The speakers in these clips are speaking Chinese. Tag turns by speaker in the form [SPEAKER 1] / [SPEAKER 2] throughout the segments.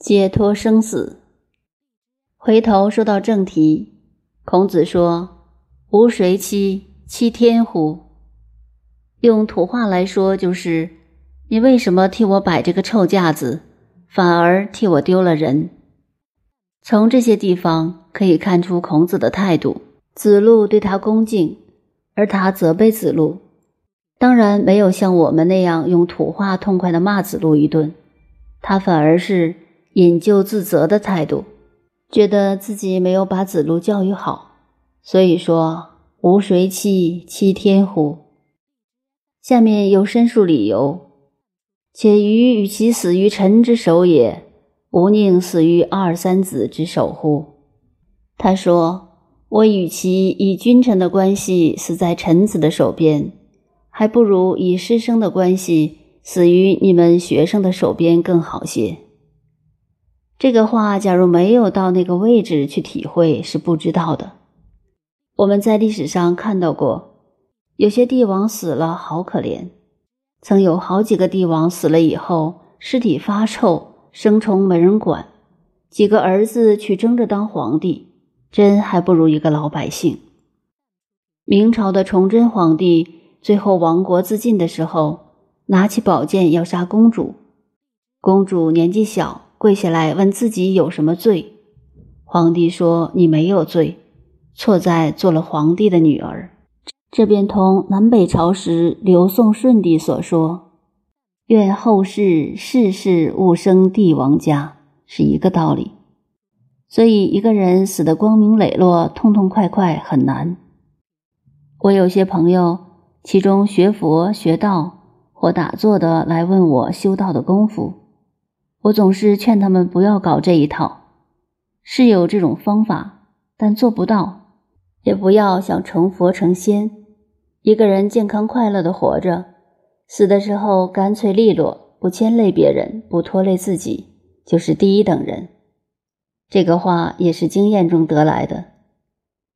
[SPEAKER 1] 解脱生死。回头说到正题，孔子说：“吾谁欺？欺天乎？”用土话来说，就是你为什么替我摆这个臭架子，反而替我丢了人？从这些地方可以看出孔子的态度。子路对他恭敬，而他责备子路。当然没有像我们那样用土话痛快地骂子路一顿，他反而是引咎自责的态度，觉得自己没有把子路教育好，所以说“吾谁欺？欺天乎？”下面又申述理由：“且余与其死于臣之手也，吾宁死于二三子之手乎？”他说：“我与其以君臣的关系死在臣子的手边。”还不如以师生的关系死于你们学生的手边更好些。这个话，假如没有到那个位置去体会，是不知道的。我们在历史上看到过，有些帝王死了好可怜，曾有好几个帝王死了以后，尸体发臭，生虫没人管，几个儿子去争着当皇帝，真还不如一个老百姓。明朝的崇祯皇帝。最后亡国自尽的时候，拿起宝剑要杀公主。公主年纪小，跪下来问自己有什么罪。皇帝说：“你没有罪，错在做了皇帝的女儿。”这便同南北朝时刘宋顺帝所说：“愿后世世世勿生帝王家”是一个道理。所以一个人死得光明磊落、痛痛快快很难。我有些朋友。其中学佛学道或打坐的来问我修道的功夫，我总是劝他们不要搞这一套。是有这种方法，但做不到，也不要想成佛成仙。一个人健康快乐的活着，死的时候干脆利落，不牵累别人，不拖累自己，就是第一等人。这个话也是经验中得来的，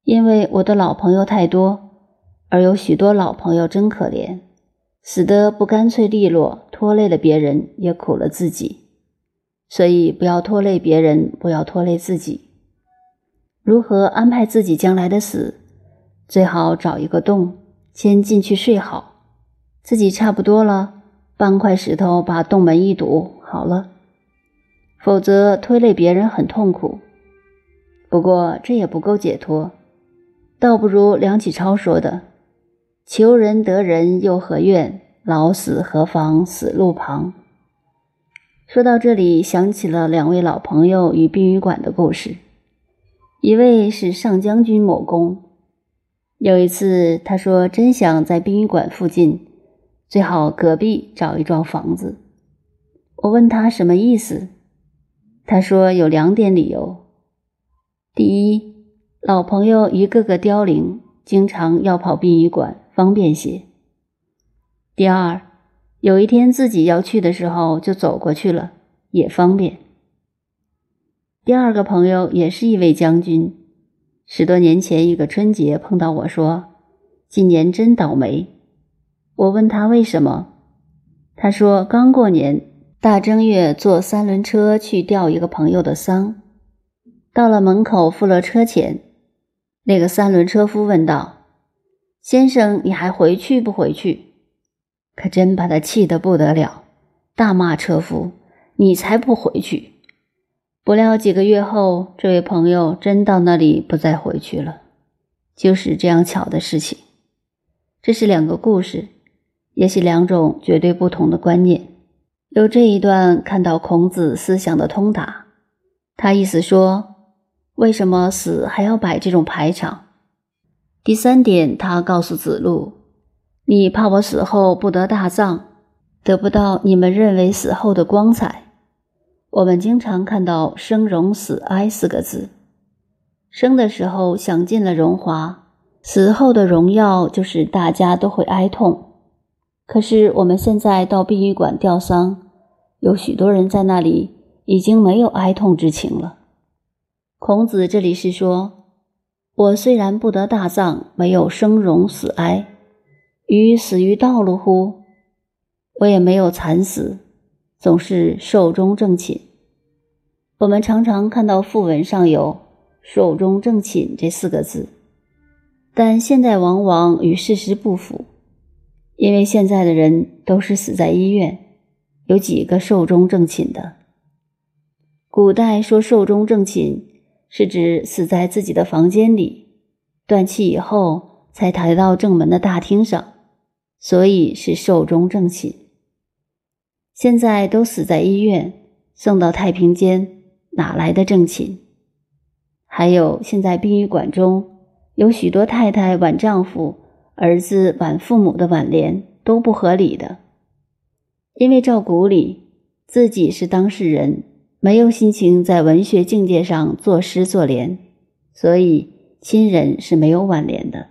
[SPEAKER 1] 因为我的老朋友太多。而有许多老朋友真可怜，死得不干脆利落，拖累了别人，也苦了自己。所以不要拖累别人，不要拖累自己。如何安排自己将来的死？最好找一个洞，先进去睡好，自己差不多了，搬块石头把洞门一堵，好了。否则拖累别人很痛苦。不过这也不够解脱，倒不如梁启超说的。求人得人又何怨？老死何妨死路旁。说到这里，想起了两位老朋友与殡仪馆的故事。一位是上将军某公，有一次他说真想在殡仪馆附近，最好隔壁找一幢房子。我问他什么意思，他说有两点理由：第一，老朋友一个个凋零，经常要跑殡仪馆。方便些。第二，有一天自己要去的时候，就走过去了，也方便。第二个朋友也是一位将军，十多年前一个春节碰到我说：“今年真倒霉。”我问他为什么，他说：“刚过年，大正月坐三轮车去吊一个朋友的丧，到了门口付了车钱，那个三轮车夫问道。”先生，你还回去不回去？可真把他气得不得了，大骂车夫：“你才不回去！”不料几个月后，这位朋友真到那里不再回去了。就是这样巧的事情。这是两个故事，也是两种绝对不同的观念。由这一段看到孔子思想的通达，他意思说：为什么死还要摆这种排场？第三点，他告诉子路：“你怕我死后不得大葬，得不到你们认为死后的光彩。我们经常看到‘生荣死哀’四个字，生的时候享尽了荣华，死后的荣耀就是大家都会哀痛。可是我们现在到殡仪馆吊丧，有许多人在那里已经没有哀痛之情了。孔子这里是说。”我虽然不得大葬，没有生荣死哀，于死于道路乎？我也没有惨死，总是寿终正寝。我们常常看到讣文上有“寿终正寝”这四个字，但现在往往与事实不符，因为现在的人都是死在医院，有几个寿终正寝的？古代说寿终正寝，是指死在自己的房间里，断气以后才抬到正门的大厅上，所以是寿终正寝。现在都死在医院，送到太平间。哪来的正寝？还有，现在殡仪馆中有许多太太挽丈夫、儿子挽父母的挽联都不合理的，因为照古礼，自己是当事人，没有心情在文学境界上作诗作联，所以亲人是没有挽联的。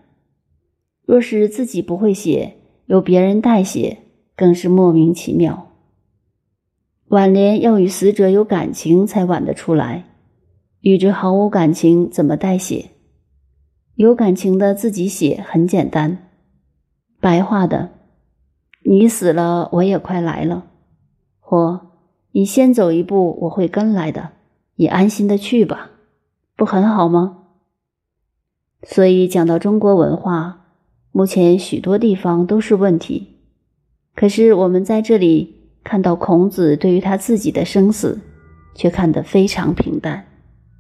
[SPEAKER 1] 若是自己不会写，由别人代写，更是莫名其妙。挽联要与死者有感情才挽得出来，与之毫无感情怎么代写？有感情的自己写很简单，白话的，你死了我也快来了，或你先走一步我会跟来的，你安心的去吧，不很好吗？所以讲到中国文化，目前许多地方都是问题，可是我们在这里。看到孔子对于他自己的生死，却看得非常平淡。